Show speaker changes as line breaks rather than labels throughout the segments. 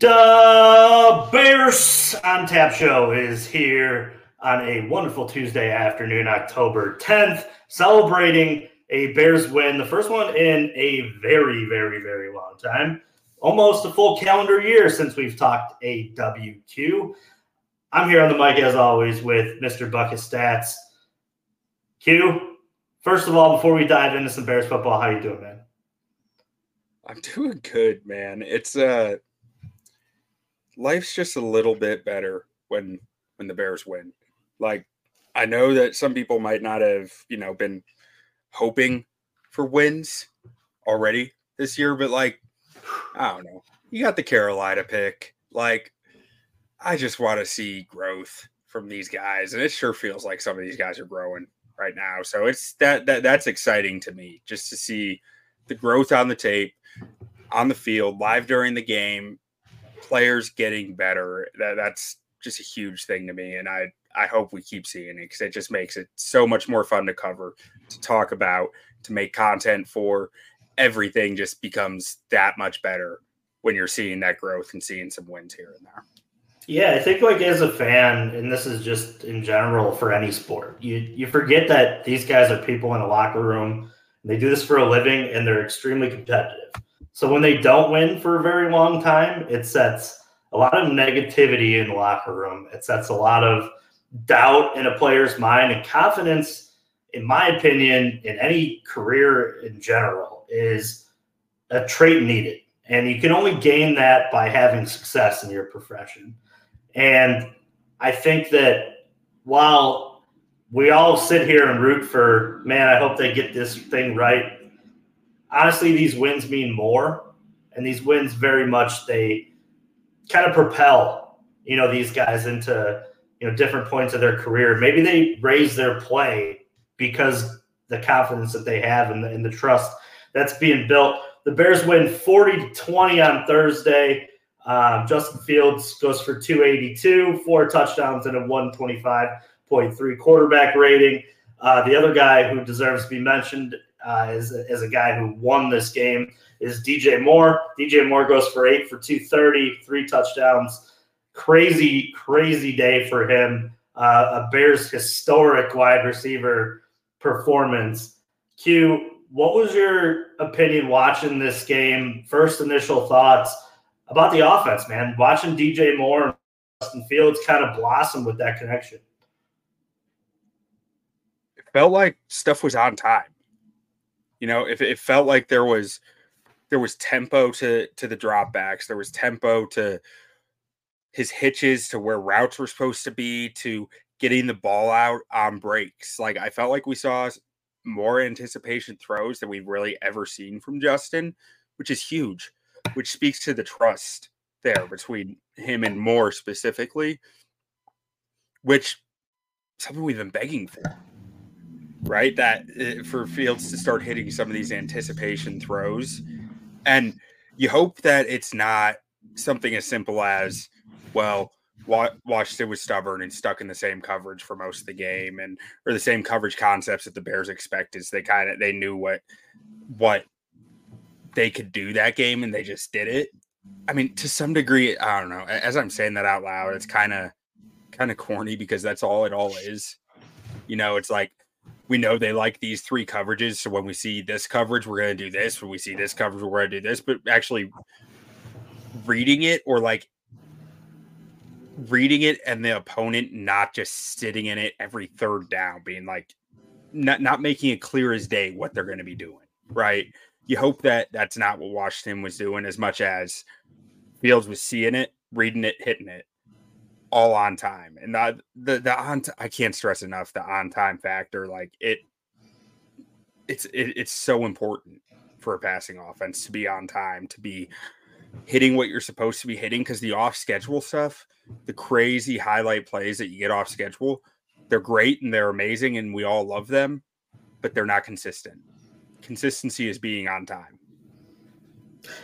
The Bears on Tap Show is here on a wonderful Tuesday afternoon, October 10th, celebrating a Bears win, the first one in a very, very, very long time. Almost a full calendar year since we've talked a WQ. I'm here on the mic as always with Mr. Butkus Stats. Q, first of all, before we dive into some Bears football, how you doing, man?
I'm doing good, man. It's uh life's just a little bit better when when the Bears win. Like I know that some people might not have, you know, been hoping for wins already this year, but like I don't know. You got the Carolina pick. Like I just want to see growth from these guys and it sure feels like some of these guys are growing right now. So it's that that that's exciting to me just to see the growth on the tape, on the field, live during the game, players getting better. That that's just a huge thing to me, and I I hope we keep seeing it because it just makes it so much more fun to cover, to talk about, to make content for. Everything just becomes that much better when you're seeing that growth and seeing some wins here and there.
Yeah, I think like as a fan, and this is just in general for any sport, you you forget that these guys are people in a locker room. they do this for a living, and they're extremely competitive. So when they don't win for a very long time, it sets a lot of negativity in the locker room. It sets a lot of doubt in a player's mind and confidence, in my opinion, in any career in general, is a trait needed. And you can only gain that by having success in your profession. And I think that while we all sit here and root for, man, I hope they get this thing right honestly, these wins mean more, and these wins very much they kind of propel you know these guys into you know different points of their career. Maybe they raise their play because the confidence that they have and the, and the trust that's being built. The Bears win 40 to 20 on Thursday. Um, Justin Fields goes for 282, four touchdowns, and a 125.3 quarterback rating. Uh, the other guy who deserves to be mentioned uh, as, as a guy who won this game is DJ Moore. DJ Moore goes for eight for 230, three touchdowns. Crazy, crazy day for him. Uh, a Bears historic wide receiver performance. Q, what was your opinion watching this game? First initial thoughts about the offense, man. Watching DJ Moore and Justin Fields kind of blossom with that connection.
It felt like stuff was on time. You know, if it felt like there was there was tempo to to the dropbacks, there was tempo to his hitches to where routes were supposed to be to getting the ball out on breaks. Like I felt like we saw more anticipation throws than we've really ever seen from Justin, which is huge, which speaks to the trust there between him and Moore specifically, which something we've been begging for right? That uh, for Fields to start hitting some of these anticipation throws. And you hope that it's not something as simple as, well, Washington was stubborn and stuck in the same coverage for most of the game, and or the same coverage concepts that the Bears expected. So they kind of they knew what what they could do that game, and they just did it. I mean, to some degree, I don't know. As I'm saying that out loud, it's kind of kind of corny because that's all it all is. You know, it's like we know they like these three coverages. So when we see this coverage, we're going to do this. When we see this coverage, we're going to do this. But actually reading it or like reading it and the opponent not just sitting in it every third down, being like, not, not making it clear as day what they're going to be doing. Right. You hope that that's not what Washington was doing as much as Fields was seeing it, reading it, hitting it all on time and the the, the on t- I can't stress enough the on time factor like it it's it, it's so important for a passing offense to be on time to be hitting what you're supposed to be hitting because the off schedule stuff the crazy highlight plays that you get off schedule they're great and they're amazing and we all love them but they're not consistent. Consistency is being on time.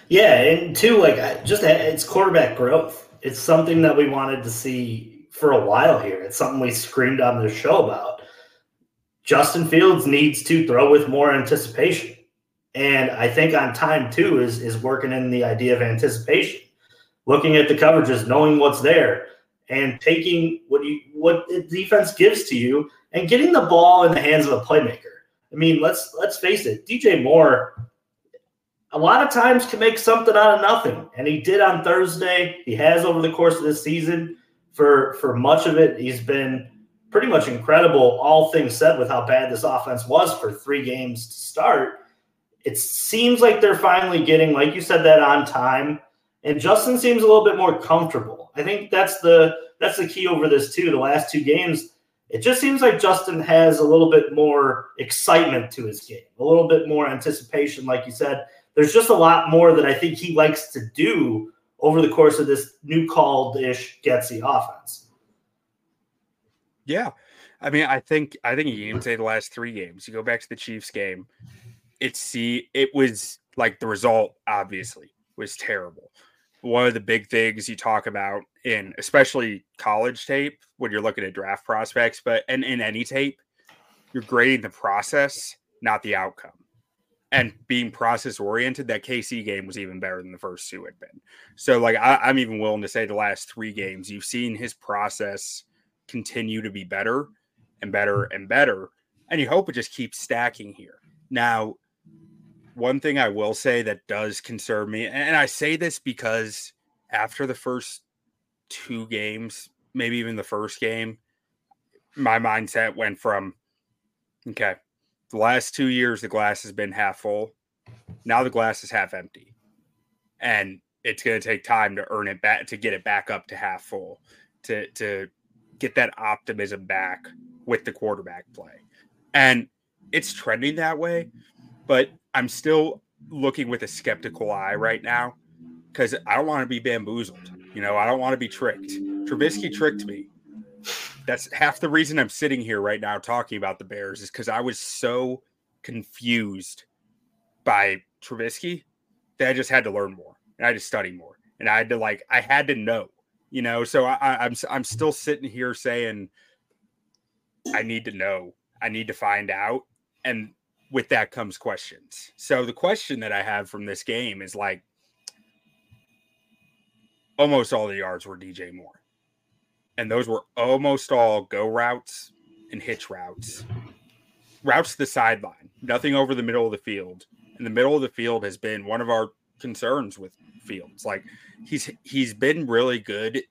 Yeah and two like just it's quarterback growth it's something that we wanted to see for a while here. It's something we screamed on the show about. Justin Fields needs to throw with more anticipation. And I think on time too is is working in the idea of anticipation. looking at the coverages, knowing what's there, and taking what you what the defense gives to you and getting the ball in the hands of a playmaker. I mean, let's let's face it, DJ Moore a lot of times can make something out of nothing. And he did on Thursday. He has over the course of this season. For for much of it, he's been pretty much incredible, all things said, with how bad this offense was for three games to start. It seems like they're finally getting, like you said, that on time. And Justin seems a little bit more comfortable. I think that's the that's the key over this too. The last two games, it just seems like Justin has a little bit more excitement to his game, a little bit more anticipation, like you said. There's just a lot more that I think he likes to do over the course of this new called ish Getsy offense.
Yeah. I mean, I think I think you can even say the last three games. You go back to the Chiefs game, it's see it was like the result obviously was terrible. One of the big things you talk about in especially college tape when you're looking at draft prospects, but and in any tape, you're grading the process, not the outcome. And being process oriented, that KC game was even better than the first two had been. So, like, I, I'm even willing to say the last three games, you've seen his process continue to be better and better and better. And you hope it just keeps stacking here. Now, one thing I will say that does concern me, and I say this because after the first two games, maybe even the first game, my mindset went from okay, the last two years the glass has been half full. Now the glass is half empty. And it's going to take time to earn it back to get it back up to half full to to get that optimism back with the quarterback play. And it's trending that way, but I'm still looking with a skeptical eye right now because I don't want to be bamboozled. You know, I don't want to be tricked. Trubisky tricked me. That's half the reason I'm sitting here right now talking about the Bears is because I was so confused by Trubisky that I just had to learn more and I had to study more and I had to like I had to know, you know. So I, I'm I'm still sitting here saying I need to know, I need to find out, and with that comes questions. So the question that I have from this game is like almost all the yards were DJ Moore. And those were almost all go routes and hitch routes. Routes to the sideline, nothing over the middle of the field. And the middle of the field has been one of our concerns with Fields. Like he's he's been really good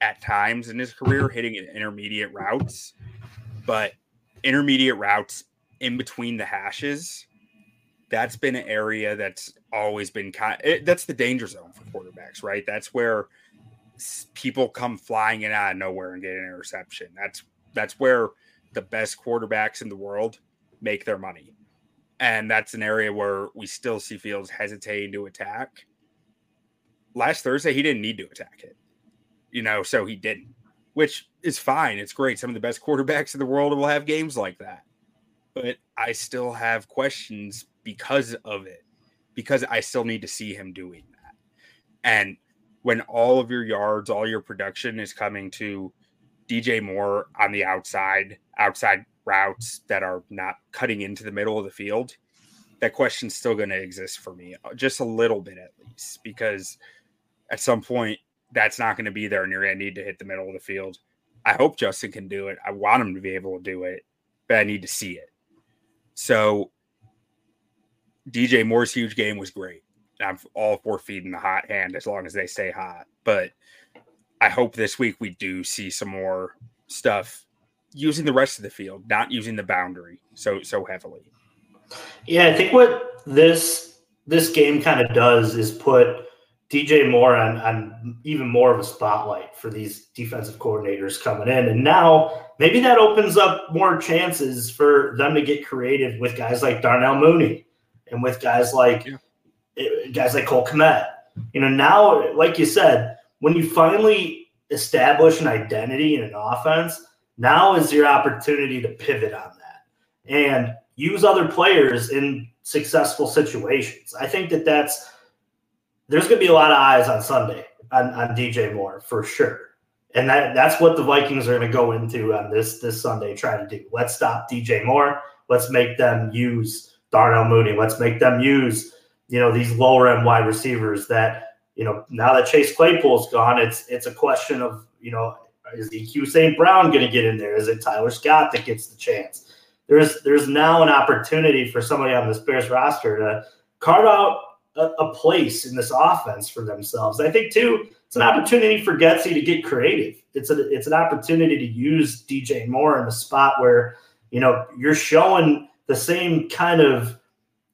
at times in his career hitting intermediate routes, but intermediate routes in between the hashes, that's been an area that's always been kind. It, that's the danger zone for quarterbacks, right? That's where people come flying in out of nowhere and get an interception. That's that's where the best quarterbacks in the world make their money. And that's an area where we still see Fields hesitating to attack. Last Thursday, he didn't need to attack it, you know, so he didn't, which is fine. It's great. Some of the best quarterbacks in the world will have games like that but I still have questions because of it, because I still need to see him doing that. And when all of your yards, all your production is coming to DJ Moore on the outside, outside routes that are not cutting into the middle of the field, that question's still going to exist for me, uh, just a little bit at least, because at some point that's not going to be there and you're going to need to hit the middle of the field. I hope Justin can do it. I want him to be able to do it, but I need to see it. So DJ Moore's huge game was great. I'm all for feeding the hot hand as long as they stay hot. But I hope this week we do see some more stuff using the rest of the field, not using the boundary so so heavily.
Yeah, I think what this this game kind of does is put DJ Moore on, on even more of a spotlight for these defensive coordinators coming in. And now maybe that opens up more chances for them to get creative with guys like Darnell Mooney and with guys like yeah. Guys like Cole Kmet. You know, now, like you said, when you finally establish an identity in an offense, now is your opportunity to pivot on that and use other players in successful situations. I think that that's there's going to be a lot of eyes on Sunday on, on DJ Moore for sure. And that, that's what the Vikings are going to go into on this this Sunday, try to do. Let's stop DJ Moore. Let's make them use Darnell Mooney. Let's make them use, you know, these lower end wide receivers that you know, now that Chase Claypool's gone, it's it's a question of, you know, is EQ St. Brown going to get in there? Is it Tyler Scott that gets the chance? There's there's now an opportunity for somebody on this Bears roster to carve out a, a place in this offense for themselves. I think too, it's an opportunity for Getsy to get creative. It's a it's an opportunity to use DJ Moore in a spot where you know you're showing the same kind of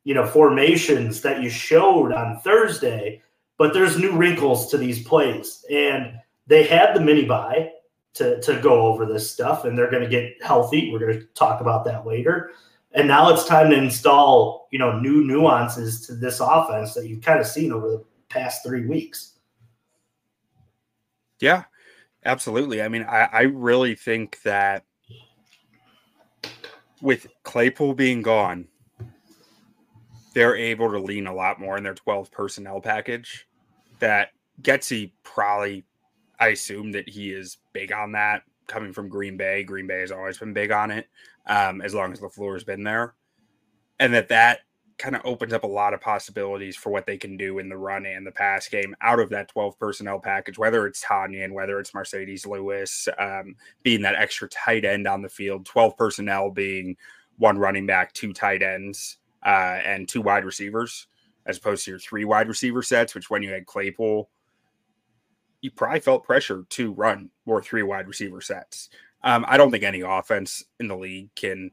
you know formations that you showed on Thursday, but there's new wrinkles to these plays, and they had the mini bye to to go over this stuff, and they're going to get healthy. We're going to talk about that later. And now it's time to install, you know, new nuances to this offense that you've kind of seen over the past three weeks.
Yeah, absolutely. I mean, I, I really think that with Claypool being gone, they're able to lean a lot more in their 12 personnel package. That Getsy probably, I assume that he is big on that coming from Green Bay. Green Bay has always been big on it, um, as long as LaFleur has been there. And that that kind of opens up a lot of possibilities for what they can do in the run and the pass game out of that 12 personnel package, whether it's Tonyan, whether it's Marcedes Lewis, um, being that extra tight end on the field, 12 personnel being one running back, two tight ends, uh, and two wide receivers, as opposed to your three wide receiver sets, which when you had Claypool, you probably felt pressure to run more three wide receiver sets. Um, I don't think any offense in the league can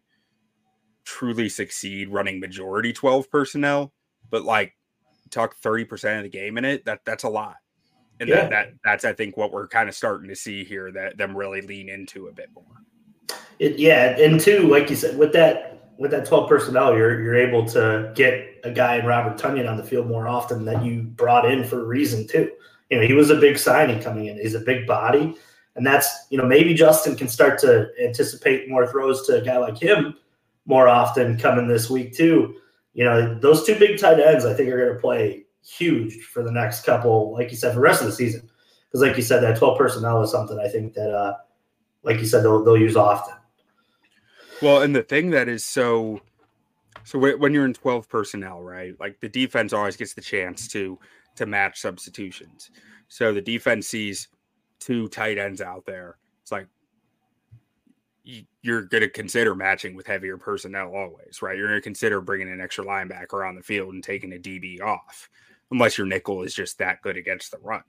truly succeed running majority 12 personnel, but like talk 30% of the game in it, that that's a lot. And yeah. that, that that's I think what we're kind of starting to see here that them really lean into a bit more.
It, yeah, and two, like you said, with that with that 12 personnel, you're you're able to get a guy in Robert Tonyan on the field more often that you brought in for a reason too. You know, he was a big signing coming in. He's a big body. And that's, you know, maybe Justin can start to anticipate more throws to a guy like him more often coming this week too. You know, those two big tight ends I think are going to play huge for the next couple, like you said, for the rest of the season. Because like you said, that 12 personnel is something I think that, uh, like you said, they'll, they'll use often.
Well, and the thing that is so, so when you're in 12 personnel, right? Like the defense always gets the chance to to match substitutions. So the defense sees two tight ends out there. It's like you're going to consider matching with heavier personnel always, right? You're going to consider bringing an extra linebacker on the field and taking a DB off, unless your nickel is just that good against the run.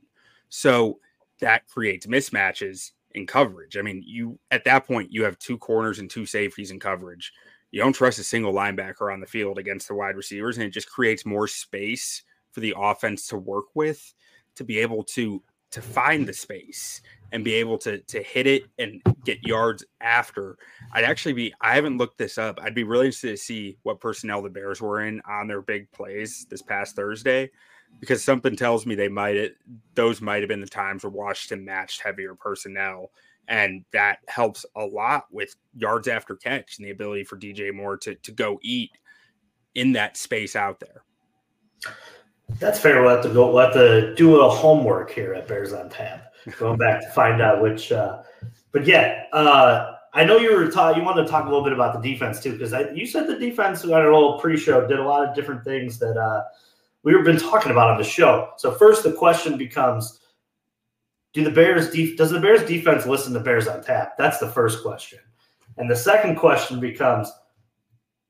So that creates mismatches in coverage. I mean, you at that point you have two corners and two safeties in coverage. You don't trust a single linebacker on the field against the wide receivers, and it just creates more space for the offense to work with to be able to to find the space and be able to to hit it and get yards after. I'd actually be I haven't looked this up. I'd be really interested to see what personnel the Bears were in on their big plays this past Thursday because something tells me they might those might have been the times where Washington matched heavier personnel and that helps a lot with yards after catch and the ability for DJ Moore to to go eat in that space out there.
That's fair. We'll have to go. We'll have to do a little homework here at Bears on Tap. Going back to find out which. Uh, but yeah, uh, I know you were. You wanted to talk a little bit about the defense too, because you said the defense on a little pre-show did a lot of different things that uh, we've been talking about on the show. So first, the question becomes: Do the Bears def- does the Bears defense listen to Bears on Tap? That's the first question, and the second question becomes: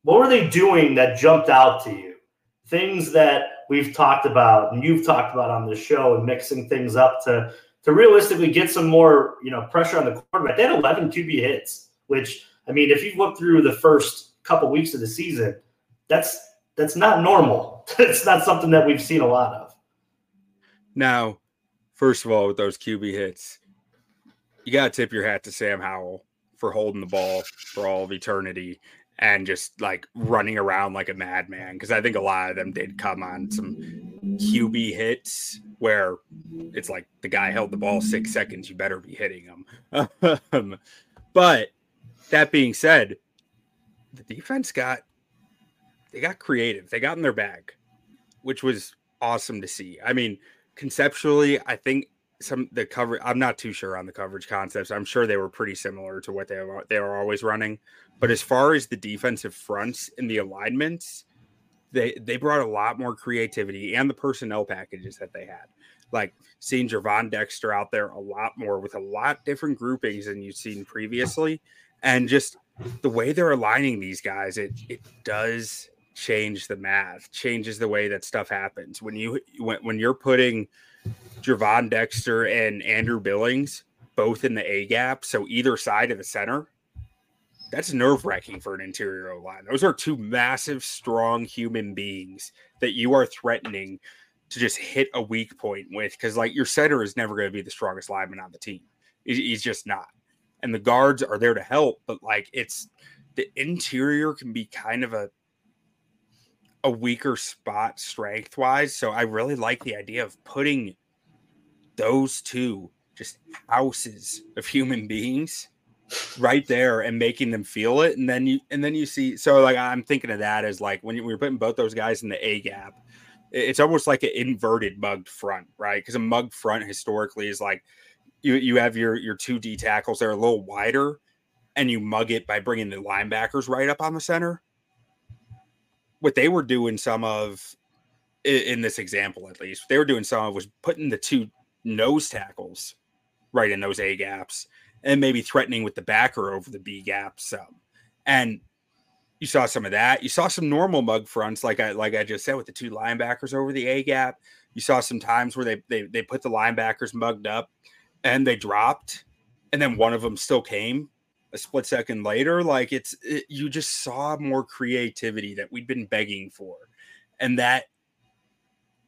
What were they doing that jumped out to you? Things that we've talked about and you've talked about on the show and mixing things up to to realistically get some more you know pressure on the quarterback. They had 11 QB hits, which I mean, if you look through the first couple weeks of the season, that's that's not normal. it's not something that we've seen a lot of.
Now, first of all, with those QB hits, you got to tip your hat to Sam Howell for holding the ball for all of eternity and just like running around like a madman because I think a lot of them did come on some QB hits where it's like the guy held the ball six seconds, you better be hitting him. But that being said, the defense got they got creative. They got in their bag, which was awesome to see. I mean, conceptually, I think some the cover I'm not too sure on the coverage concepts. I'm sure they were pretty similar to what they were they were always running. But as far as the defensive fronts and the alignments, they they brought a lot more creativity and the personnel packages that they had. Like seeing Gervon Dexter out there a lot more with a lot different groupings than you've seen previously, and just the way they're aligning these guys, it it does change the math, changes the way that stuff happens. When you when when you're putting Gervon Dexter and Andrew Billings both in the A gap, so either side of the center, that's nerve wracking for an interior line. Those are two massive, strong human beings that you are threatening to just hit a weak point with because, like, your center is never going to be the strongest lineman on the team. He's just not. And the guards are there to help, but like, it's the interior can be kind of a a weaker spot strength wise. So I really like the idea of putting those two just houses of human beings right there and making them feel it and then you and then you see so like i'm thinking of that as like when, you, when you're putting both those guys in the a gap it's almost like an inverted mugged front right because a mugged front historically is like you you have your your two d tackles that are a little wider and you mug it by bringing the linebackers right up on the center what they were doing some of in this example at least they were doing some of was putting the two nose tackles right in those a gaps and maybe threatening with the backer over the B gap some. And you saw some of that. You saw some normal mug fronts, like I like I just said, with the two linebackers over the A gap. You saw some times where they they they put the linebackers mugged up and they dropped, and then one of them still came a split second later. Like it's it, you just saw more creativity that we'd been begging for, and that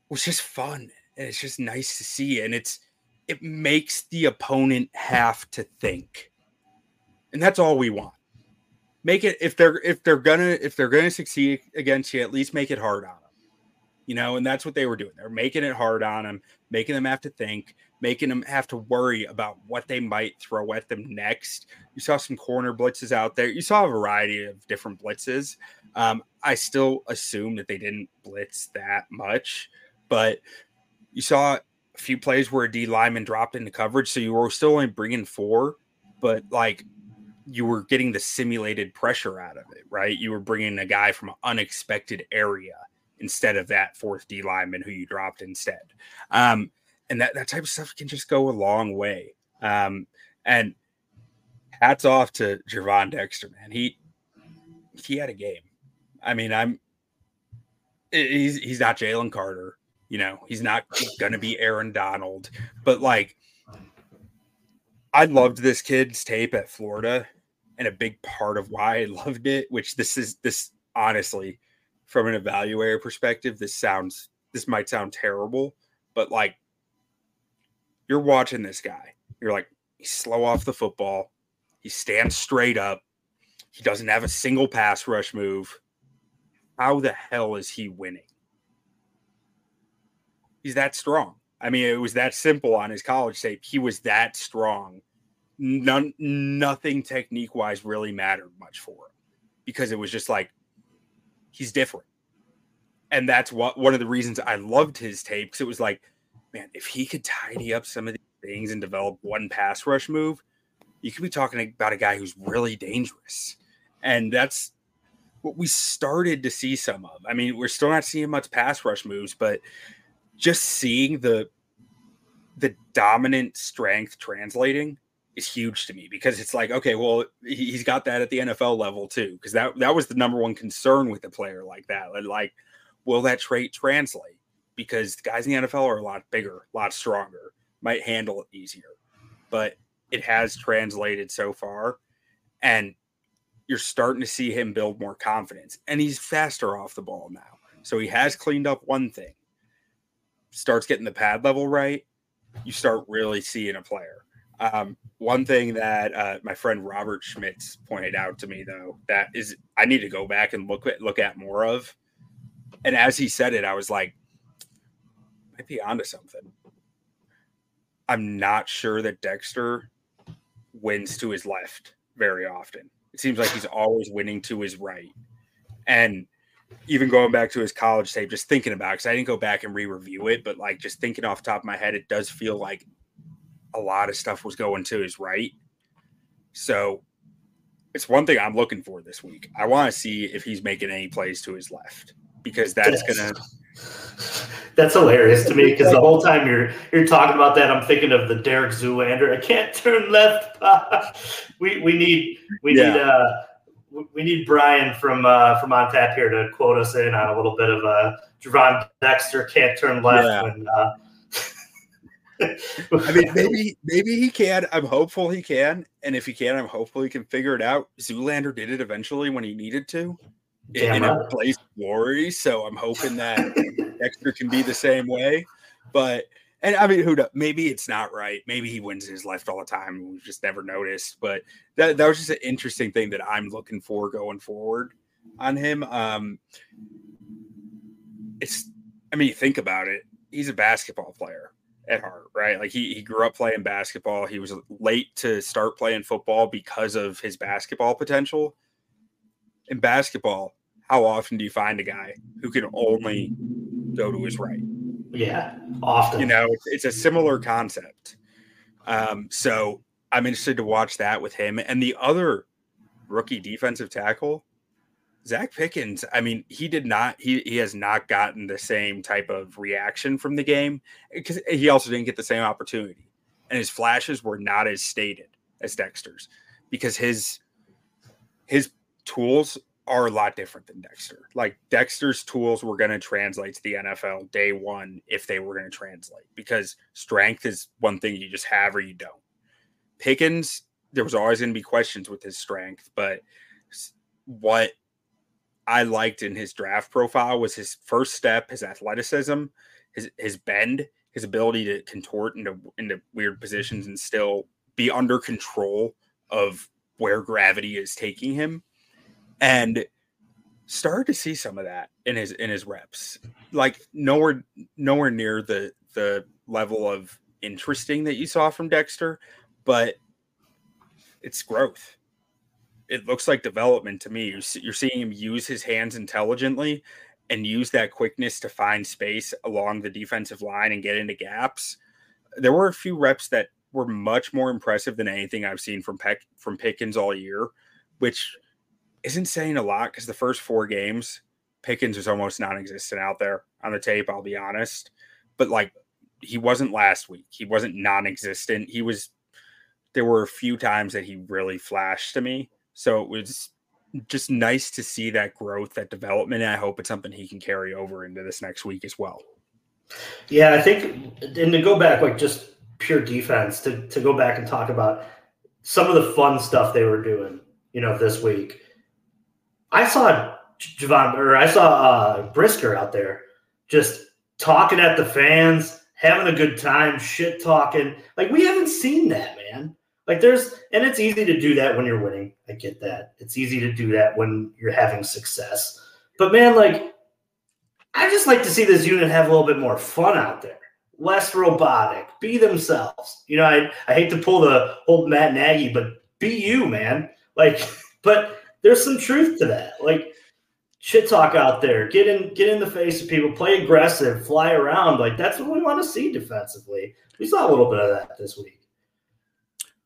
was just fun. And it's just nice to see. And it's it makes the opponent have to think. And that's all we want. Make it if they're if they're gonna if they're gonna succeed against you, at least make it hard on them. You know, and that's what they were doing. They're making it hard on them, making them have to think, making them have to worry about what they might throw at them next. You saw some corner blitzes out there. You saw a variety of different blitzes. Um, I still assume that they didn't blitz that much, but you saw a few plays where a D lineman dropped into coverage, so you were still only bringing four, but like you were getting the simulated pressure out of it, right? You were bringing a guy from an unexpected area instead of that fourth D lineman who you dropped instead. Um, and that, that type of stuff can just go a long way. Um, and hats off to Gervon Dexter, man. He he had a game. I mean, I'm he's he's not Jalen Carter. You know, he's not to be Aaron Donald, but like, I loved this kid's tape at Florida, and a big part of why I loved it, which this is this honestly, from an evaluator perspective, this sounds this might sound terrible, but like, you're watching this guy, you're like, he's slow off the football, he stands straight up, he doesn't have a single pass rush move. How the hell is he winning? he's that strong. I mean, it was that simple on his college tape. He was that strong. None, nothing technique wise really mattered much for him because it was just like he's different. And that's what one of the reasons I loved his tape because it was like, man, if he could tidy up some of these things and develop one pass rush move, you could be talking about a guy who's really dangerous. And that's what we started to see some of. I mean, we're still not seeing much pass rush moves, but just seeing the the dominant strength translating is huge to me because it's like okay well he's got that at the NFL level too because that that was the number one concern with a player like that like will that trait translate because the guys in the NFL are a lot bigger a lot stronger might handle it easier but it has translated so far and you're starting to see him build more confidence and he's faster off the ball now so he has cleaned up one thing starts getting the pad level right, you start really seeing a player. Um, one thing that uh, my friend Robert Schmitz pointed out to me, though, that is I need to go back and look at look at more of. And as he said it, I was like, might be onto something. I'm not sure that Dexter wins to his left very often. It seems like he's always winning to his right. And even going back to his college tape, just thinking about it, because I didn't go back and re-review it, but like just thinking off top of my head, it does feel like a lot of stuff was going to his right. So it's one thing I'm looking for this week. I want to see if he's making any plays to his left. Because that's gonna.
That's hilarious to me because the whole time you're you're talking about that, I'm thinking of the Derek Zoolander. I can't turn left. we we need we yeah. need uh we need Brian from uh, from on tap here to quote us in on a little bit of uh, Gervon Dexter can't turn left yeah. when. Uh,
I mean, maybe maybe he can. I'm hopeful he can, and if he can, I'm hopeful he can figure it out. Zoolander did it eventually when he needed to, in, a place glory. So I'm hoping that Dexter can be the same way. But and I mean, who knows? Maybe it's not right. Maybe he wins his left all the time. We've just never noticed. But that that was just an interesting thing that I'm looking for going forward on him. Um, it's, I mean, think about it. He's a basketball player at heart, right? Like he, he grew up playing basketball. He was late to start playing football because of his basketball potential. In basketball, how often do you find a guy who can only go to his right?
Yeah, often.
You know, it's, it's a similar concept. Um, so I'm interested to watch that with him. And the other rookie defensive tackle, Zacch Pickens, I mean, he did not, he, he has not gotten the same type of reaction from the game because he also didn't get the same opportunity. And his flashes were not as stated as Dexter's because his his tools are a lot different than Dexter. Like Dexter's tools were going to translate to the NFL day one if they were going to translate because strength is one thing you just have or you don't. Pickens, there was always going to be questions with his strength, but what I liked in his draft profile was his first step, his athleticism, his his bend, his ability to contort into into weird positions and still be under control of where gravity is taking him and started to see some of that in his in his reps. Like nowhere nowhere near the the level of interesting that you saw from Dexter, but it's growth. It looks like development to me. You're, you're seeing him use his hands intelligently and use that quickness to find space along the defensive line and get into gaps. There were a few reps that were much more impressive than anything I've seen from Peck from Pickens all year, which isn't saying a lot because the first four games, Pickens was almost non-existent out there on the tape. I'll be honest, but like he wasn't last week. He wasn't non-existent. He was. There were a few times that he really flashed to me, so it was just nice to see that growth, that development. And I hope it's something he can carry over into this next week as well.
Yeah, I think, and to go back, like just pure defense, to to go back and talk about some of the fun stuff they were doing, you know, this week I saw Javon or I saw uh, Brisker out there just talking at the fans, having a good time, shit talking. Like we haven't seen that, man. Like there's and it's easy to do that when you're winning. I get that. It's easy to do that when you're having success. But man, like I just like to see this unit have a little bit more fun out there. Less robotic, be themselves. You know, I, I hate to pull the old Matt Nagy, but be you, man. Like, but there's some truth to that. Like shit talk out there, get in get in the face of people, play aggressive, fly around. Like that's what we want to see defensively. We saw a little bit of that this week.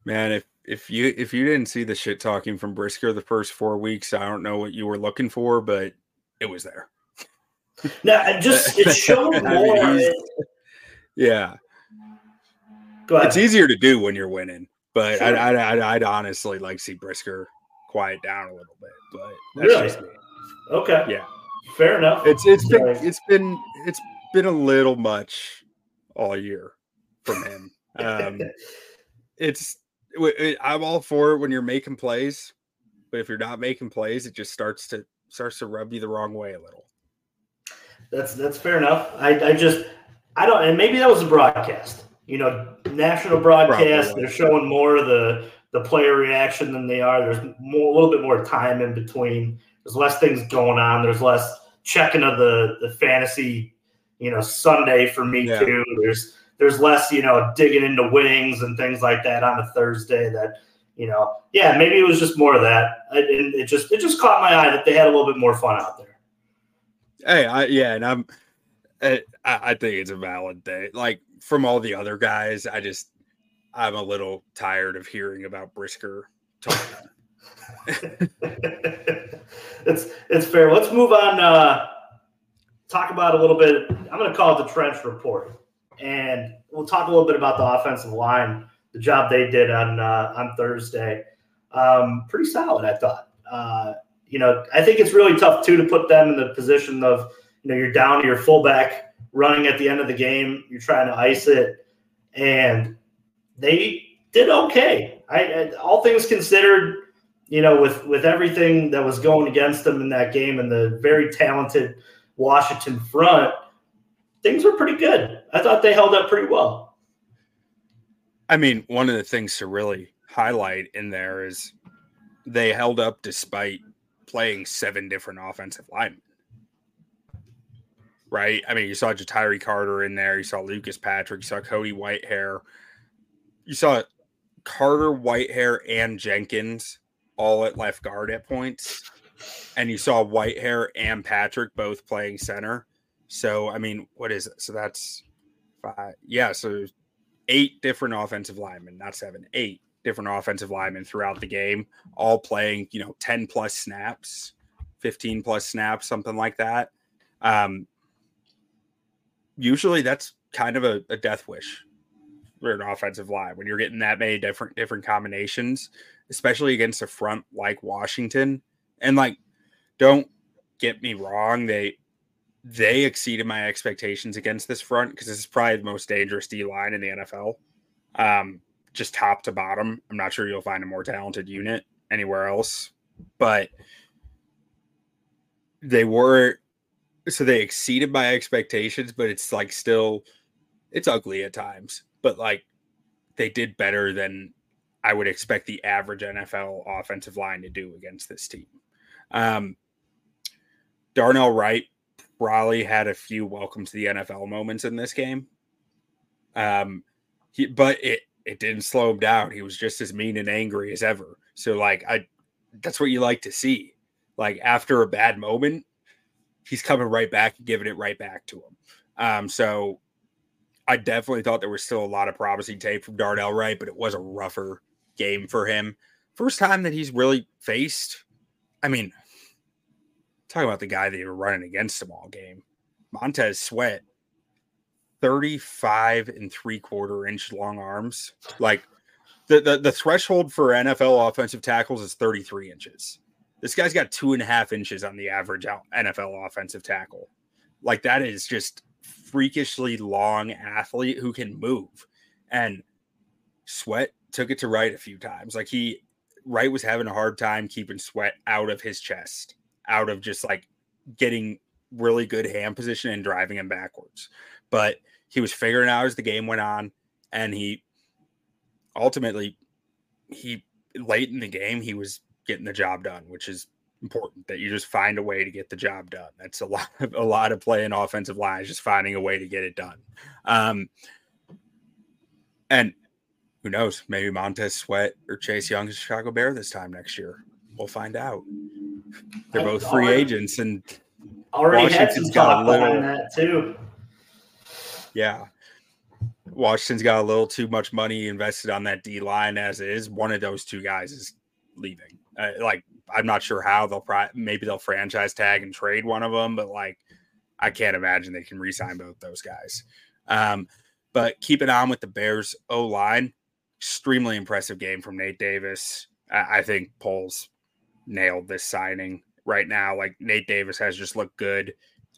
Man, if if you if you didn't see the shit talking from Brisker the first four weeks, I don't know what you were looking for, but it was there.
No, it just it showed more. I mean,
yeah. It's easier to do when you're winning, but sure. I, I, I'd honestly like see Brisker quiet down a little bit. But that's
really? just me. Okay.
Yeah.
Fair enough.
It's it's been it's been it's been a little much all year from him. Um, it's it, I'm all for it when you're making plays, but if you're not making plays, it just starts to starts to rub you the wrong way a little.
That's that's fair enough. I, I just I don't and maybe that was a broadcast. You know, national broadcast. Probably. They're showing more of the the player reaction than they are. There's more, a little bit more time in between. There's less things going on. There's less checking of the the fantasy, you know, Sunday for me yeah. too. There's there's less, you know, digging into wings and things like that on a Thursday. That you know, yeah, maybe it was just more of that. It, it just it just caught my eye that they had a little bit more fun out there.
Hey, I, yeah, and I'm, I, I think it's a valid day. Like from all the other guys, I just I'm a little tired of hearing about Brisker talking.
it's it's fair. Let's move on. Uh, talk about a little bit. I'm going to call it the trench report, and we'll talk a little bit about the offensive line, the job they did on uh, on Thursday. Um, pretty solid, I thought. Uh, you know, I think it's really tough too to put them in the position of you know you're down to your fullback running at the end of the game. You're trying to ice it, and they did okay. I, I all things considered, you know, with with everything that was going against them in that game and the very talented Washington front, things were pretty good. I thought they held up pretty well.
I mean, one of the things to really highlight in there is they held up despite playing seven different offensive linemen. Right? I mean, you saw Ja'Tyre Carter in there, you saw Lucas Patrick, you saw Cody Whitehair, you saw Carter, Whitehair, and Jenkins all at left guard at points. And you saw Whitehair and Patrick both playing center. So, I mean, what is it? So that's five. Yeah. So eight different offensive linemen, not seven, eight different offensive linemen throughout the game, all playing, you know, 10 plus snaps, 15 plus snaps, something like that. Um, usually that's kind of a, a death wish an offensive line when you're getting that many different different combinations, especially against a front like Washington. And like, don't get me wrong, they they exceeded my expectations against this front because this is probably the most dangerous D line in the NFL. Um, just top to bottom. I'm not sure you'll find a more talented unit anywhere else, but they were so they exceeded my expectations, but it's like still it's ugly at times. But like they did better than I would expect the average NFL offensive line to do against this team. Um, Darnell Wright probably had a few welcome to the NFL moments in this game. Um, he, but it it didn't slow him down. He was just as mean and angry as ever. So like I that's what you like to see. Like after a bad moment, he's coming right back and giving it right back to him. Um, so I definitely thought there was still a lot of promising tape from Darnell Wright, but it was a rougher game for him. First time that he's really faced. I mean, talking about the guy that you were running against him all game, Montez Sweat 35 and three quarter inch long arms. Like the, the, the threshold for NFL offensive tackles is 33 inches. This guy's got two and a half inches on the average NFL offensive tackle. Like that is just freakishly long athlete who can move. And Sweat took it to Wright a few times. Like he Wright was having a hard time keeping Sweat out of his chest, out of just like getting really good hand position and driving him backwards. But he was figuring out as the game went on, and he ultimately he late in the game he was getting the job done, which is important that you just find a way to get the job done. That's a lot of, a lot of playing offensive lines, just finding a way to get it done. Um, and who knows, maybe Montez Sweat or Chase Young is Chicago Bear this time next year. We'll find out. They're both free agents and
already Washington's had some talk behind that too.
Yeah. Washington's got a little too much money invested on that D line as is. One of those two guys is leaving. Uh, like, I'm not sure how they'll probably maybe they'll franchise tag and trade one of them, but like, I can't imagine they can re-sign both those guys. Um, but keeping on with the Bears O line, extremely impressive game from Nate Davis. I, I think Poles nailed this signing right now. Like Nate Davis has just looked good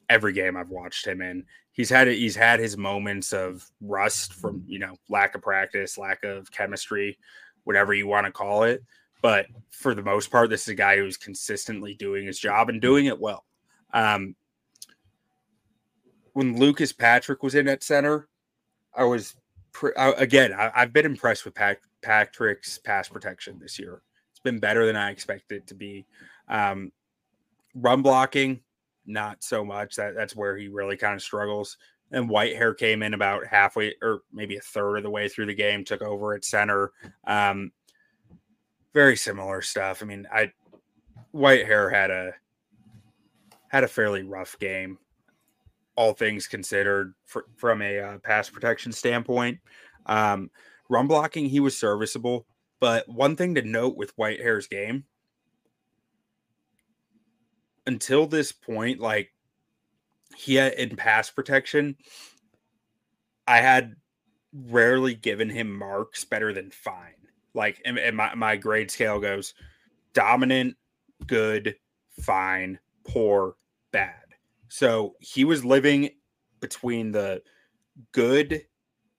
every game I've watched him in he's had he's had his moments of rust from you know lack of practice, lack of chemistry, whatever you want to call it. But for the most part, this is a guy who's consistently doing his job and doing it well. Um, when Lucas Patrick was in at center, I was pre- I, again. I, have been impressed with Pat, Patrick's pass protection this year. It's been better than I expected it to be. Um, run blocking, not so much. That that's where he really kind of struggles. And Whitehair came in about halfway or maybe a third of the way through the game, took over at center. Um, very similar stuff. I mean, I Whitehair had a had a fairly rough game, all things considered, for, from a uh, pass protection standpoint. Um, run blocking, he was serviceable. But one thing to note with Whitehair's game until this point, like he had in pass protection, I had rarely given him marks better than fine. Like, and, and my, my grade scale goes dominant, good, fine, poor, bad. So he was living between the good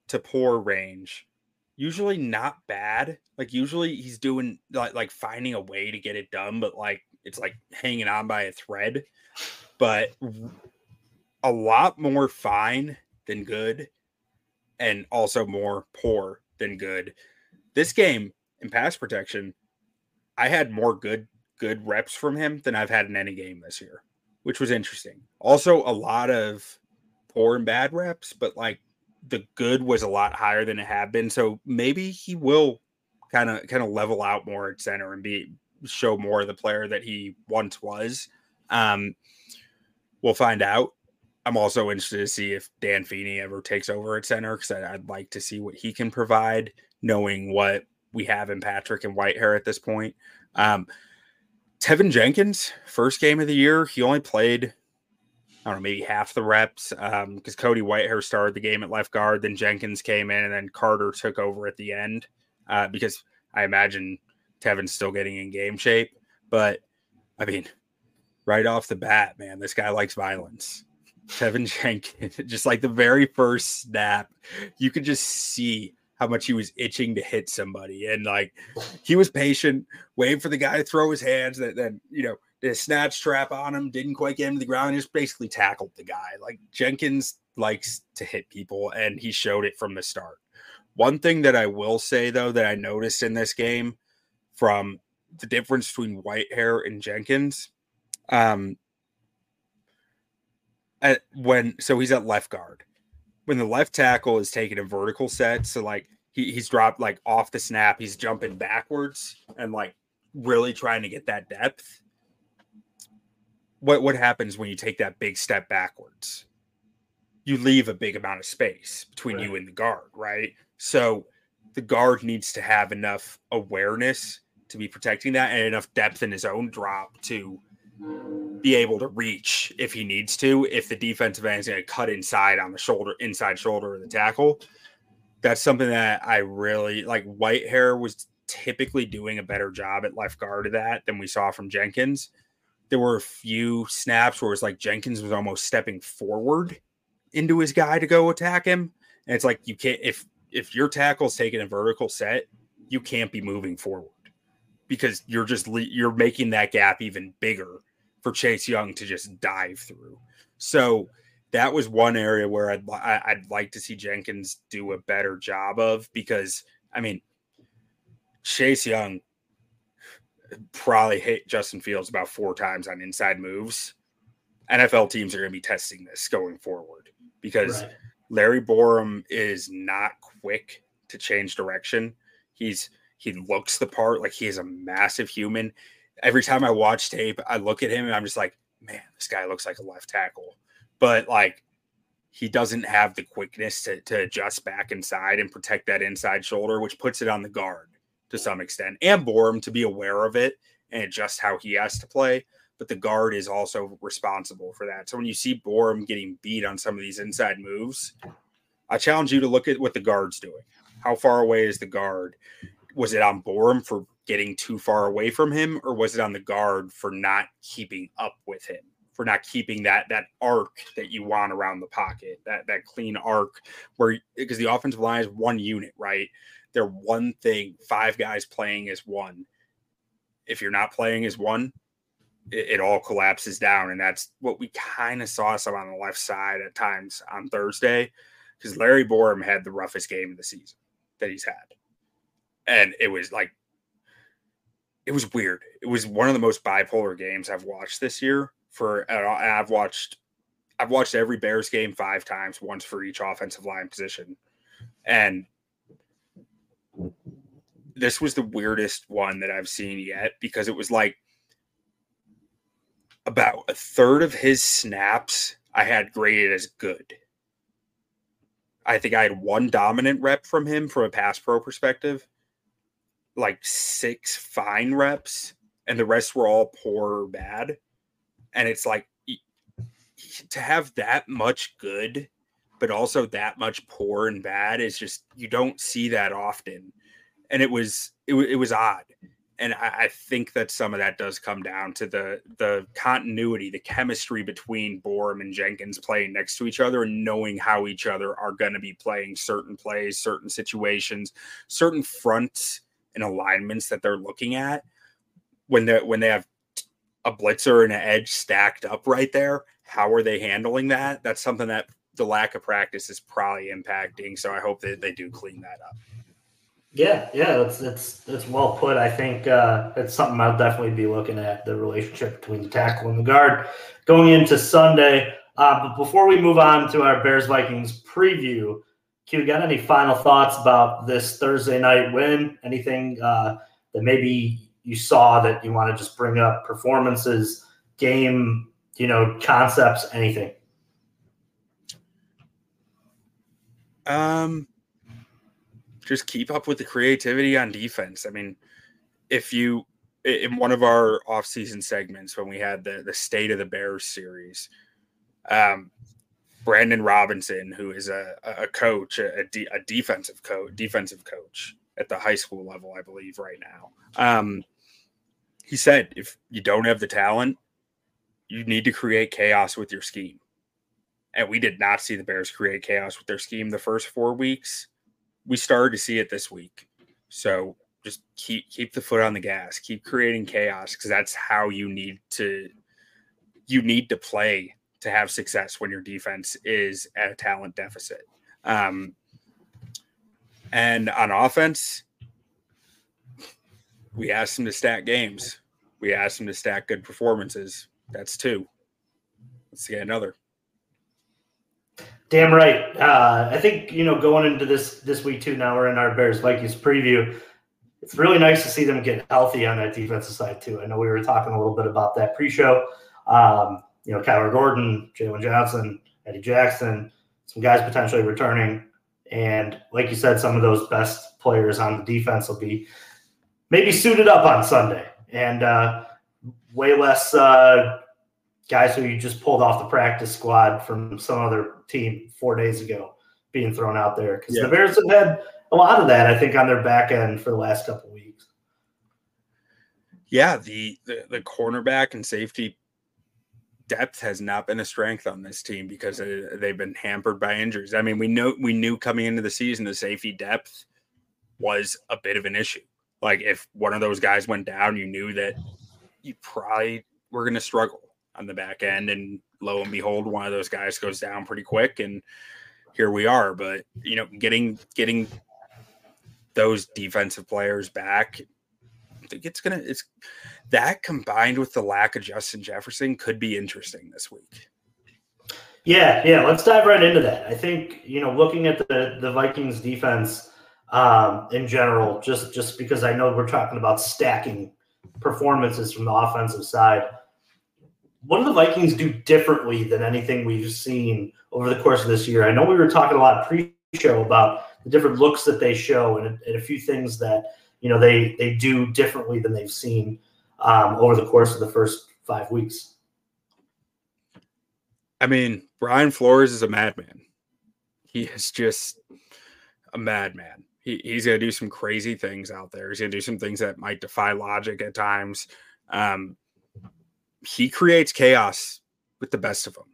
to poor range. Usually not bad. Like usually he's doing like like finding a way to get it done, but like it's like hanging on by a thread. But a lot more fine than good, and also more poor than good. This game in pass protection, I had more good good reps from him than I've had in any game this year, which was interesting. Also, a lot of poor and bad reps, but like the good was a lot higher than it had been. So maybe he will kind of kind of level out more at center and be show more of the player that he once was. Um, we'll find out. I'm also interested to see if Dan Feeney ever takes over at center because I'd like to see what he can provide, knowing what we have in Patrick and Whitehair at this point. Um, Teven Jenkins, first game of the year, he only played I don't know, maybe half the reps Um, because um, Cody Whitehair started the game at left guard. Then Jenkins came in, and then Carter took over at the end uh, because I imagine Teven's still getting in game shape. But I mean, right off the bat, man, this guy likes violence. Teven Jenkins, just like the very first snap, you could just see how much he was itching to hit somebody. And like he was patient, waiting for the guy to throw his hands. That then, you know, a snatch trap on him, didn't quite get him to the ground, just basically tackled the guy. Like Jenkins likes to hit people, and he showed it from the start. One thing that I will say though that I noticed in this game from the difference between Whitehair and Jenkins, um, at when so he's at left guard. When the left tackle is taking a vertical set, so like he, he's dropped like off the snap, he's jumping backwards and like really trying to get that depth what what happens when you take that big step backwards? You leave a big amount of space between right. you and the guard, right? So the guard needs to have enough awareness to be protecting that and enough depth in his own drop to be able to reach if he needs to. If the defensive end is going to cut inside on the shoulder, inside shoulder of the tackle, that's something that I really like. Whitehair was typically doing a better job at left guard of that than we saw from Jenkins there were a few snaps where it's like Jenkins was almost stepping forward into his guy to go attack him. And it's like you can't if if your tackle's taking a vertical set, you can't be moving forward because you're just you're making that gap even bigger for Chase Young to just dive through. So that was one area where I'd I'd like to see Jenkins do a better job of because I mean Chase Young probably hit Justin Fields about four times on inside moves. NFL teams are going to be testing this going forward because right. Larry Borom is not quick to change direction. He's he looks the part like he is a massive human. Every time I watch tape, I look at him and I'm just like, man, this guy looks like a left tackle. But like he doesn't have the quickness to, to adjust back inside and protect that inside shoulder, which puts it on the guard to some extent, and Borom to be aware of it and adjust how he has to play. But the guard is also responsible for that. So when you see Borom getting beat on some of these inside moves, I challenge you to look at what the guard's doing. How far away is the guard? Was it on Borom for getting too far away from him, or was it on the guard for not keeping up with him? For not keeping that that arc that you want around the pocket, that that clean arc, where because the offensive line is one unit, right? they're one thing. Five guys playing as one. If you're not playing as one, it, all collapses down. And that's what we kind of saw some on the left side at times on Thursday, because Larry Borom had the roughest game of the season that he's had. And it was like, it was weird. It was one of the most bipolar games I've watched this year. For I've watched, I've watched every Bears game five times, once for each offensive line position, and this was the weirdest one that I've seen yet because it was like about a third of his snaps I had graded as good. I think I had one dominant rep from him from a pass pro perspective, like six fine reps, and the rest were all poor or bad. And it's like to have that much good, but also that much poor and bad is just you don't see that often, and it was it, it was odd and I, I, think that some of that does come down to the the continuity, the chemistry between Borom and Jenkins playing next to each other and knowing how each other are going to be playing certain plays, certain situations, certain fronts and alignments that they're looking at when they when they have a blitzer and an edge stacked up right there. How are they handling that? That's something that the lack of practice is probably impacting. So I hope that they do clean that up.
Yeah, yeah, that's that's that's well put. I think uh, it's something I'll definitely be looking at the relationship between the tackle and the guard going into Sunday. Uh, but before we move on to our Bears Vikings preview, Q, got any final thoughts about this Thursday night win? Anything uh, that maybe you saw that you want to just bring up? Performances, game, you know, concepts, anything?
Um just keep up with the creativity on defense. I mean, if you in one of our off-season segments when we had the the state of the Bears series, um, Brandon Robinson, who is a, a coach, a, a defensive coach, defensive coach at the high school level, I believe, right now. Um, he said, if you don't have the talent, you need to create chaos with your scheme. And we did not see the Bears create chaos with their scheme the first four weeks we started to see it this week. So just keep keep the foot on the gas, keep creating chaos because that's how you need to you need to play to have success when your defense is at a talent deficit. Um, and on offense, we asked them to stack games. We asked them to stack good performances. That's two. Let's get another.
Damn right. Uh, I think you know going into this this week too. Now we're in our Bears Vikings preview. It's really nice to see them get healthy on that defensive side too. I know we were talking a little bit about that pre-show. Um, you know, Kyler Gordon, Jaylon Johnson, Eddie Jackson, some guys potentially returning, and like you said, some of those best players on the defense will be maybe suited up on Sunday, and uh, way less uh, guys who you just pulled off the practice squad from some other team four days ago being thrown out there because yeah. the Bears have had a lot of that, I think, on their back end for the last couple weeks.
Yeah, the, the the cornerback and safety depth has not been a strength on this team because uh, they've been hampered by injuries. I mean, we know we knew coming into the season the safety depth was a bit of an issue. Like if one of those guys went down, you knew that you probably were going to struggle on the back end. And lo and behold, one of those guys goes down pretty quick, and here we are. But you know, getting getting those defensive players back, it's gonna it's that combined with the lack of Justin Jefferson could be interesting this week.
Yeah, yeah. Let's dive right into that. I think you know, looking at the the Vikings defense um, in general, just just because I know we're talking about stacking performances from the offensive side what do the Vikings do differently than anything we've seen over the course of this year? I know we were talking a lot pre-show about the different looks that they show and, and a few things that you know they they do differently than they've seen um, over the course of the first five weeks.
I mean, Brian Flores is a madman. He is just a madman. He, he's going to do some crazy things out there. He's going to do some things that might defy logic at times. Um, he creates chaos with the best of them.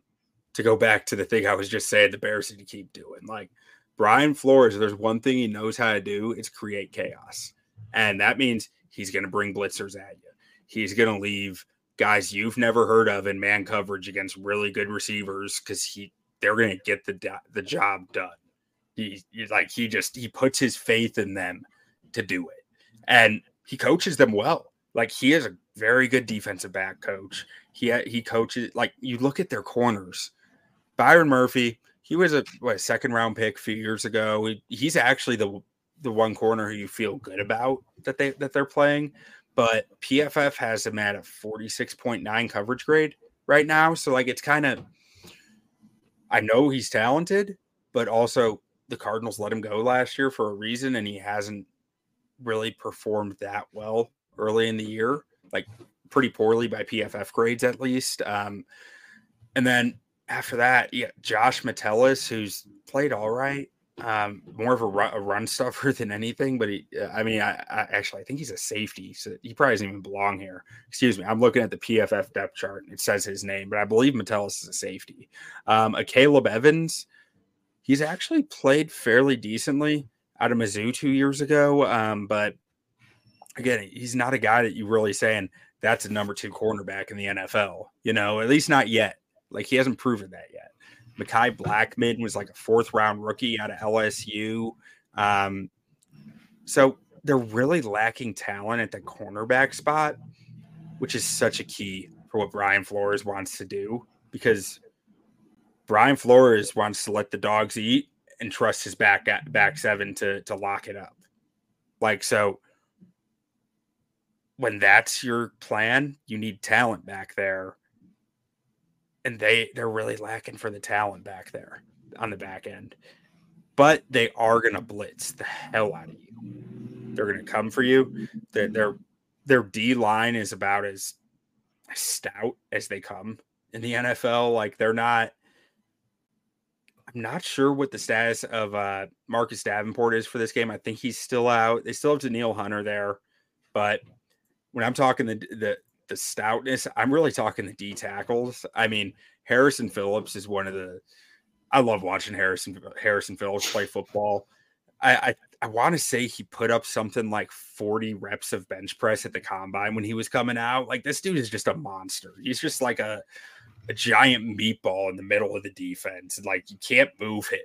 To go back to the thing I was just saying, the Bears need to keep doing. Like Brian Flores, there's one thing he knows how to do, it's create chaos. And that means he's going to bring blitzers at you. He's going to leave guys you've never heard of in man coverage against really good receivers because he they're going to get the the job done. He, he like he just he puts his faith in them to do it, and he coaches them well. Like he is a very good defensive back coach. He he coaches like you look at their corners. Byron Murphy, he was a what, second round pick a few years ago. He, he's actually the the one corner who you feel good about that they that they're playing. But PFF has him at a 46.9 coverage grade right now. So like it's kind of I know he's talented, but also the Cardinals let him go last year for a reason, and he hasn't really performed that well early in the year like pretty poorly by PFF grades at least. Um, and then after that, yeah, Josh Metellus, who's played all right. Um, more of a run, a run stuffer than anything, but he, I mean, I, I, actually I think he's a safety, so he probably doesn't even belong here. Excuse me, I'm looking at the PFF depth chart it says his name, but I believe Metellus is a safety. Um, Akayleb Evans, he's actually played fairly decently out of Mizzou two years ago, um, but again, he's not a guy that you really saying that's a number two cornerback in the NFL. You know, at least not yet. Like he hasn't proven that yet. Mekhi Blackman was like a fourth round rookie out of LSU. Um, so they're really lacking talent at the cornerback spot, which is such a key for what Brian Flores wants to do because Brian Flores wants to let the dogs eat and trust his back back seven to to lock it up. Like so when that's your plan, you need talent back there and they they're really lacking for the talent back there on the back end. But they are going to blitz the hell out of you. They're going to come for you. Their their their D line is about as stout as they come in the NFL. Like they're not. I'm not sure what the status of uh, Marcus Davenport is for this game. I think he's still out. They still have Danielle Hunter there, but when I'm talking the the the stoutness. I'm really talking the D tackles. I mean, Harrison Phillips is one of the. I love watching Harrison Harrison Phillips play football. I I, I want to say he put up something like 40 reps of bench press at the combine when he was coming out. Like this dude is just a monster. He's just like a a giant meatball in the middle of the defense. Like you can't move him.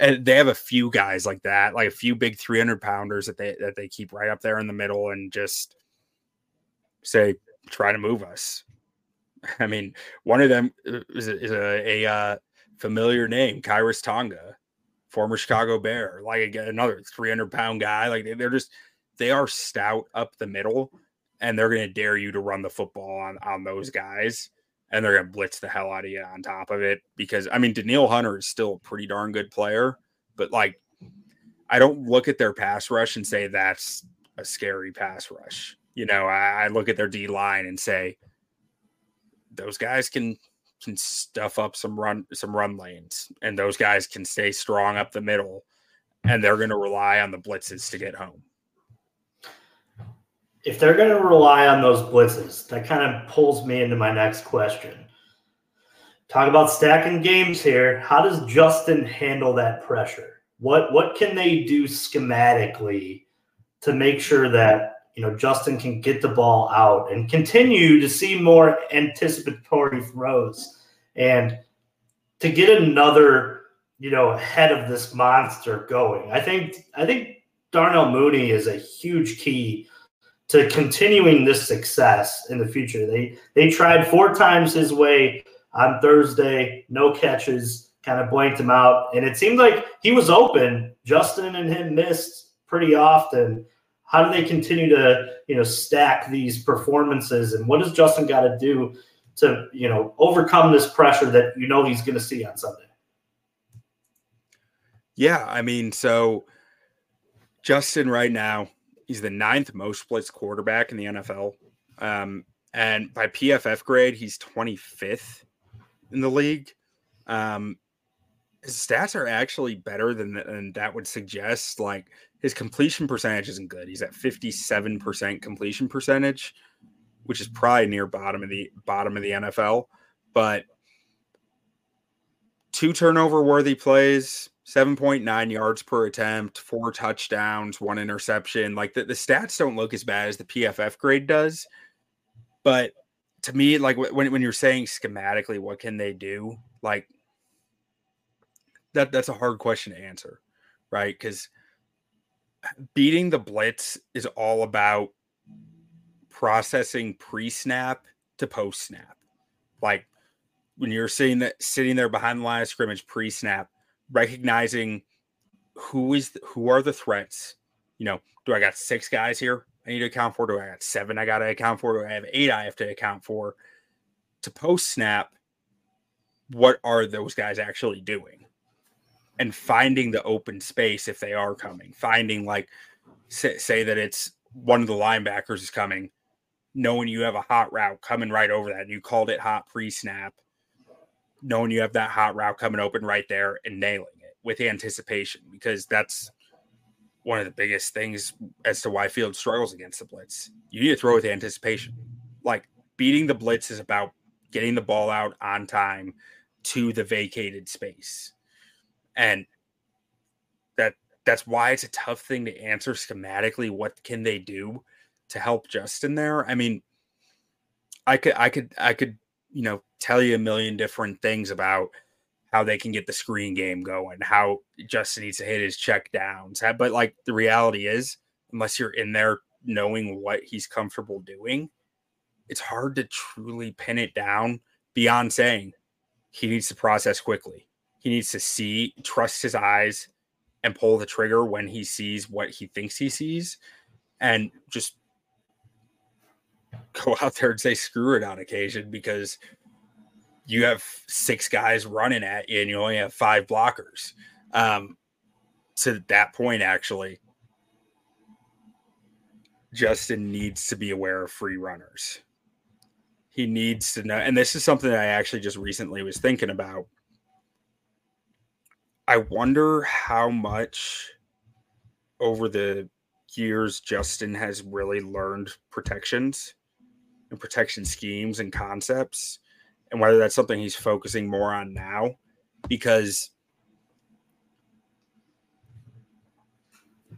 And they have a few guys like that, like a few big 300 pounders that they that they keep right up there in the middle and just say try to move us. I mean, one of them is a, is a, a uh, familiar name, Khyiris Tonga, former Chicago Bear, like again, another 300 pound guy. Like they're just, they are stout up the middle and they're going to dare you to run the football on, on those guys. And they're going to blitz the hell out of you on top of it because, I mean, Danielle Hunter is still a pretty darn good player, but like, I don't look at their pass rush and say that's a scary pass rush. You know, I, I look at their D line and say those guys can can stuff up some run some run lanes, and those guys can stay strong up the middle, and they're going to rely on the blitzes to get home.
If they're going to rely on those blitzes, that kind of pulls me into my next question. Talk about stacking games here. How does Justin handle that pressure? What what can they do schematically to make sure that you know, Justin can get the ball out and continue to see more anticipatory throws and to get another, you know, head of this monster going. I think I think Darnell Mooney is a huge key to continuing this success in the future. They they tried four times his way on Thursday, no catches, kind of blanked him out, and it seemed like he was open. Justin and him missed pretty often how do they continue to you know stack these performances? And what does justin got to do to you know overcome this pressure that you know he's going to see on sunday?
Yeah i mean so justin right now he's the ninth most blitzed quarterback in the nfl um, and by pff grade he's 25th in the league. Um, his stats are actually better than, than that would suggest like his completion percentage isn't good. He's at 57% completion percentage, which is probably near bottom of the bottom of the NFL. But two turnover worthy plays, 7.9 yards per attempt, four touchdowns, one interception. Like the, the stats don't look as bad as the PFF grade does. But to me, like when, when you're saying schematically, what can they do? Like that that's a hard question to answer, right? Because – beating the blitz is all about processing pre-snap to post-snap. Like when you're sitting that sitting there behind the line of scrimmage pre-snap, recognizing who is the, who are the threats. You know, do I got six guys here I need to account for? Do I got seven I got to account for? Do I have eight I have to account for? To post snap, what are those guys actually doing? And finding the open space if they are coming, finding like say, say that it's one of the linebackers is coming, knowing you have a hot route coming right over that, and you called it hot pre snap. knowing you have that hot route coming open right there and nailing it with anticipation because that's one of the biggest things as to why Field struggles against the blitz. You need to throw with anticipation. Like beating the blitz is about getting the ball out on time to the vacated space. And that that's why it's a tough thing to answer schematically. What can they do to help Justin there? I mean, I could I could I could, you know, tell you a million different things about how they can get the screen game going, how Justin needs to hit his check downs. But like the reality is, unless you're in there knowing what he's comfortable doing, it's hard to truly pin it down beyond saying he needs to process quickly. He needs to see, trust his eyes, and pull the trigger when he sees what he thinks he sees, and just go out there and say screw it on occasion because you have six guys running at you and you only have five blockers. Um, to that point, actually, Justin needs to be aware of free runners. He needs to know, and this is something I actually just recently was thinking about. I wonder how much over the years Justin has really learned protections and protection schemes and concepts and whether that's something he's focusing more on now because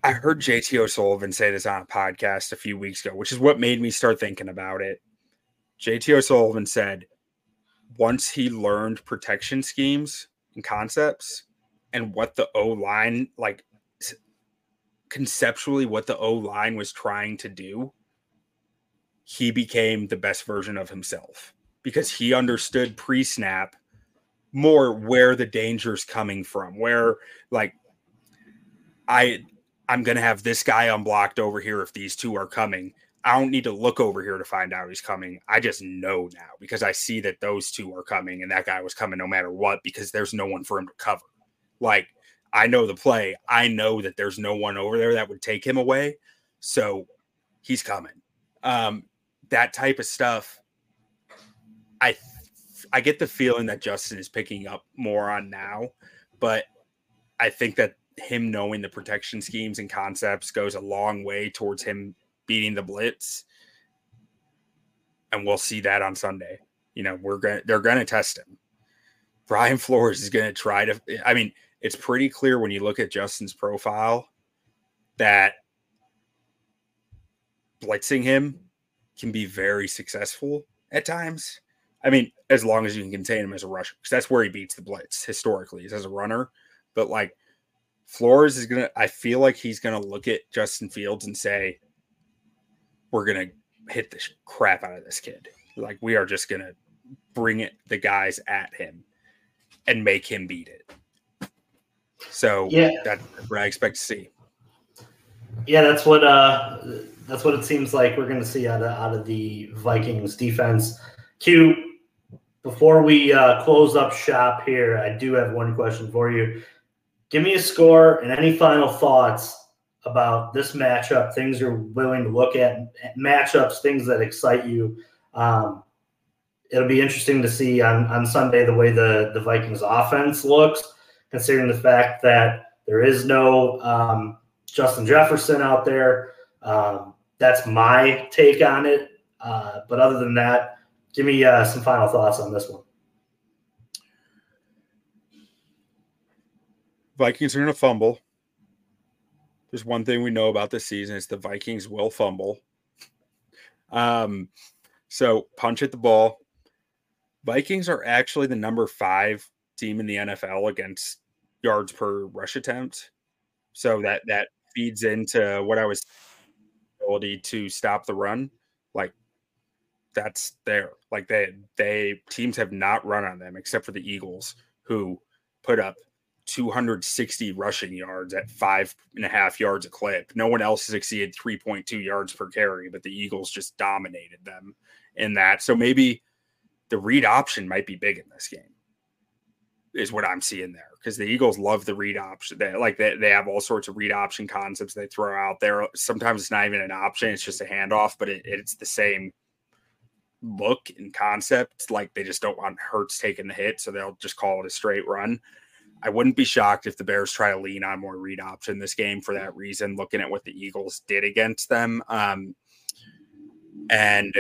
I heard JT O'Sullivan say this on a podcast a few weeks ago, which is what made me start thinking about it. JT O'Sullivan said once he learned protection schemes and concepts and what the O line, like conceptually, what the O line was trying to do, he became the best version of himself because he understood pre snap more where the danger's coming from, where like I I'm gonna have this guy unblocked over here if these two are coming. I don't need to look over here to find out he's coming. I just know now because I see that those two are coming and that guy was coming no matter what because there's no one for him to cover. Like I know the play. I know that there's no one over there that would take him away. So he's coming. Um, that type of stuff I I get the feeling that Justin is picking up more on now, but I think that him knowing the protection schemes and concepts goes a long way towards him beating the blitz. And we'll see that on Sunday. You know, we're to they're to test him. Brian Flores is to try to I mean, it's pretty clear when you look at Justin's profile that blitzing him can be very successful at times. I mean, as long as you can contain him as a rusher, because that's where he beats the blitz historically, is as a runner. But like Flores is gonna, I feel like he's gonna look at Justin Fields and say, "We're gonna hit the crap out of this kid. Like we are just gonna bring it the guys at him and make him beat it." So yeah, that's what I expect to see.
Yeah, that's what uh that's what it seems like we're going to see out of out of the Vikings defense. Q, before we uh, close up shop here, I do have one question for you. Give me a score and any final thoughts about this matchup, things you're willing to look at, matchups, things that excite you. Um, it'll be interesting to see on, on Sunday the way the, the Vikings offense looks, considering the fact that there is no um, Justin Jefferson out there. Um, that's my take on it. Uh, but other than that, give me uh, some final thoughts on this one.
Vikings are going to fumble. There's one thing we know about this season: is the Vikings will fumble. Um, so punch at the ball. Vikings are actually the number five team in the NFL against yards per rush attempt. So that that feeds into what I was ability to stop the run. Like that's there. Like they they teams have not run on them except for the Eagles, who put up 260 rushing yards at five and a half yards a clip. No one else has exceeded 3.2 yards per carry, but the Eagles just dominated them in that. So maybe the read option might be big in this game, is what I'm seeing there. Because the Eagles love the read option. They like they, they have all sorts of read option concepts they throw out there. Sometimes it's not even an option, it's just a handoff, but it, it's the same look and concept. Like they just don't want Hurts taking the hit, so they'll just call it a straight run. I wouldn't be shocked if the Bears try to lean on more read option this game for that reason, looking at what the Eagles did against them. Um, and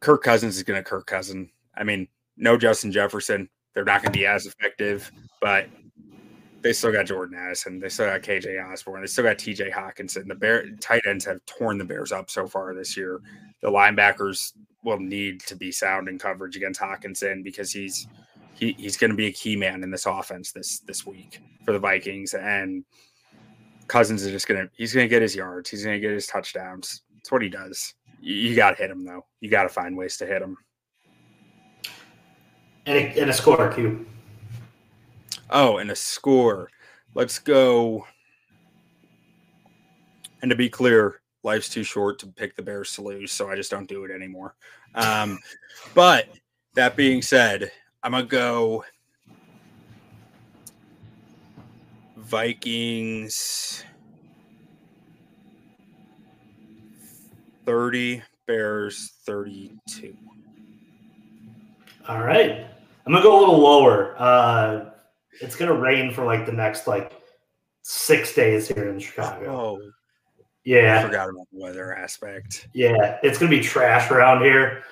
Kirk Cousins is going to Kirk Cousin. I mean, no Justin Jefferson. They're not going to be as effective, but they still got Jordan Addison. They still got KJ Osborn. They still got TJ Hockenson. The Bear tight ends have torn the Bears up so far this year. The linebackers will need to be sound in coverage against Hockenson because he's he, he's going to be a key man in this offense this this week for the Vikings. And Cousins is just going to he's going to get his yards. He's going to get his touchdowns. It's what he does. You, you got to hit him though. You got to find ways to hit him.
And a, and a score, Q.
Oh, and a score. Let's go. And to be clear, life's too short to pick the Bears to lose, so I just don't do it anymore. Um, but that being said, I'm gonna go Vikings 30, Bears 32.
All right. I'm gonna go a little lower. Uh, it's gonna rain for like the next like six days here in Chicago.
Oh,
yeah,
I forgot about the weather aspect.
Yeah, it's gonna be trash around here.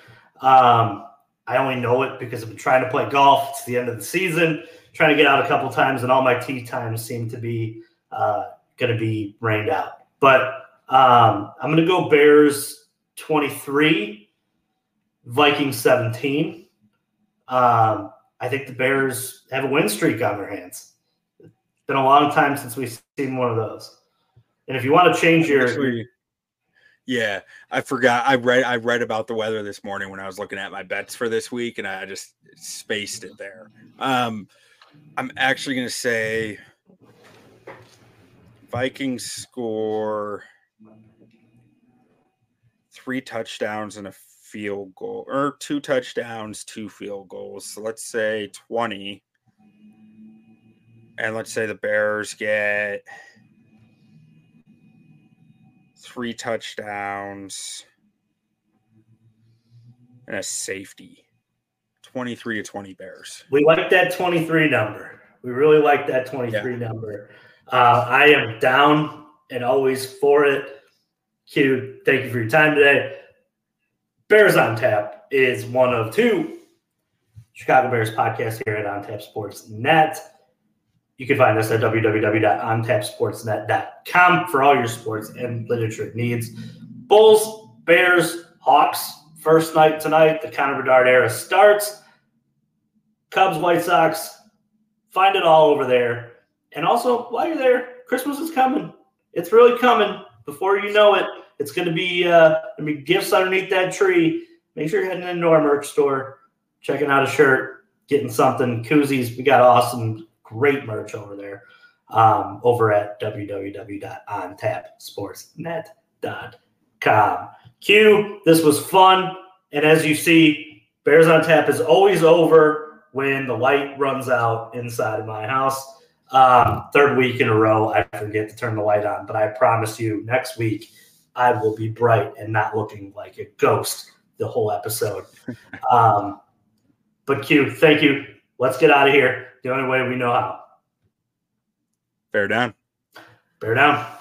Um, I only know it because I've been trying to play golf. It's the end of the season, trying to get out a couple times, and all my tee times seem to be uh, gonna be rained out. But um, I'm gonna go Bears 23, Vikings 17. Um, I think the Bears have a win streak on their hands. It's been a long time since we've seen one of those. And if you want to change your,
yeah, I forgot. I read I read about the weather this morning when I was looking at my bets for this week, and I just spaced it there. Um, I'm actually going to say Vikings score three touchdowns and a field goal, or two touchdowns, two field goals. So let's say 20. And let's say the Bears get three touchdowns and a safety. 23 to 20 Bears.
we like that 23 number. We really like that 23 number. Uh, I am down and always for it. Q, thank you for your time today. Bears on Tap is one of two Chicago Bears podcasts here at On Tap Sports Net. You can find us at www.ontapsportsnet.com for all your sports and literature needs. Bulls, Bears, Hawks, first night tonight. The Connor Bedard era starts. Cubs, White Sox, find it all over there. And also, while you're there, Christmas is coming. It's really coming. Before you know it, it's going to be uh, be gifts underneath that tree. Make sure you're heading into our merch store, checking out a shirt, getting something, koozies. We got awesome, great merch over there. Um, over at www.ontapsportsnet.com. Q, this was fun. And as you see, Bears on Tap is always over when the light runs out inside of my house. Um, third week in a row, I forget to turn the light on, but I promise you next week I will be bright and not looking like a ghost the whole episode. um, but Q, thank you. Let's get out of here the only way we know how.
Bear down.
Bear down.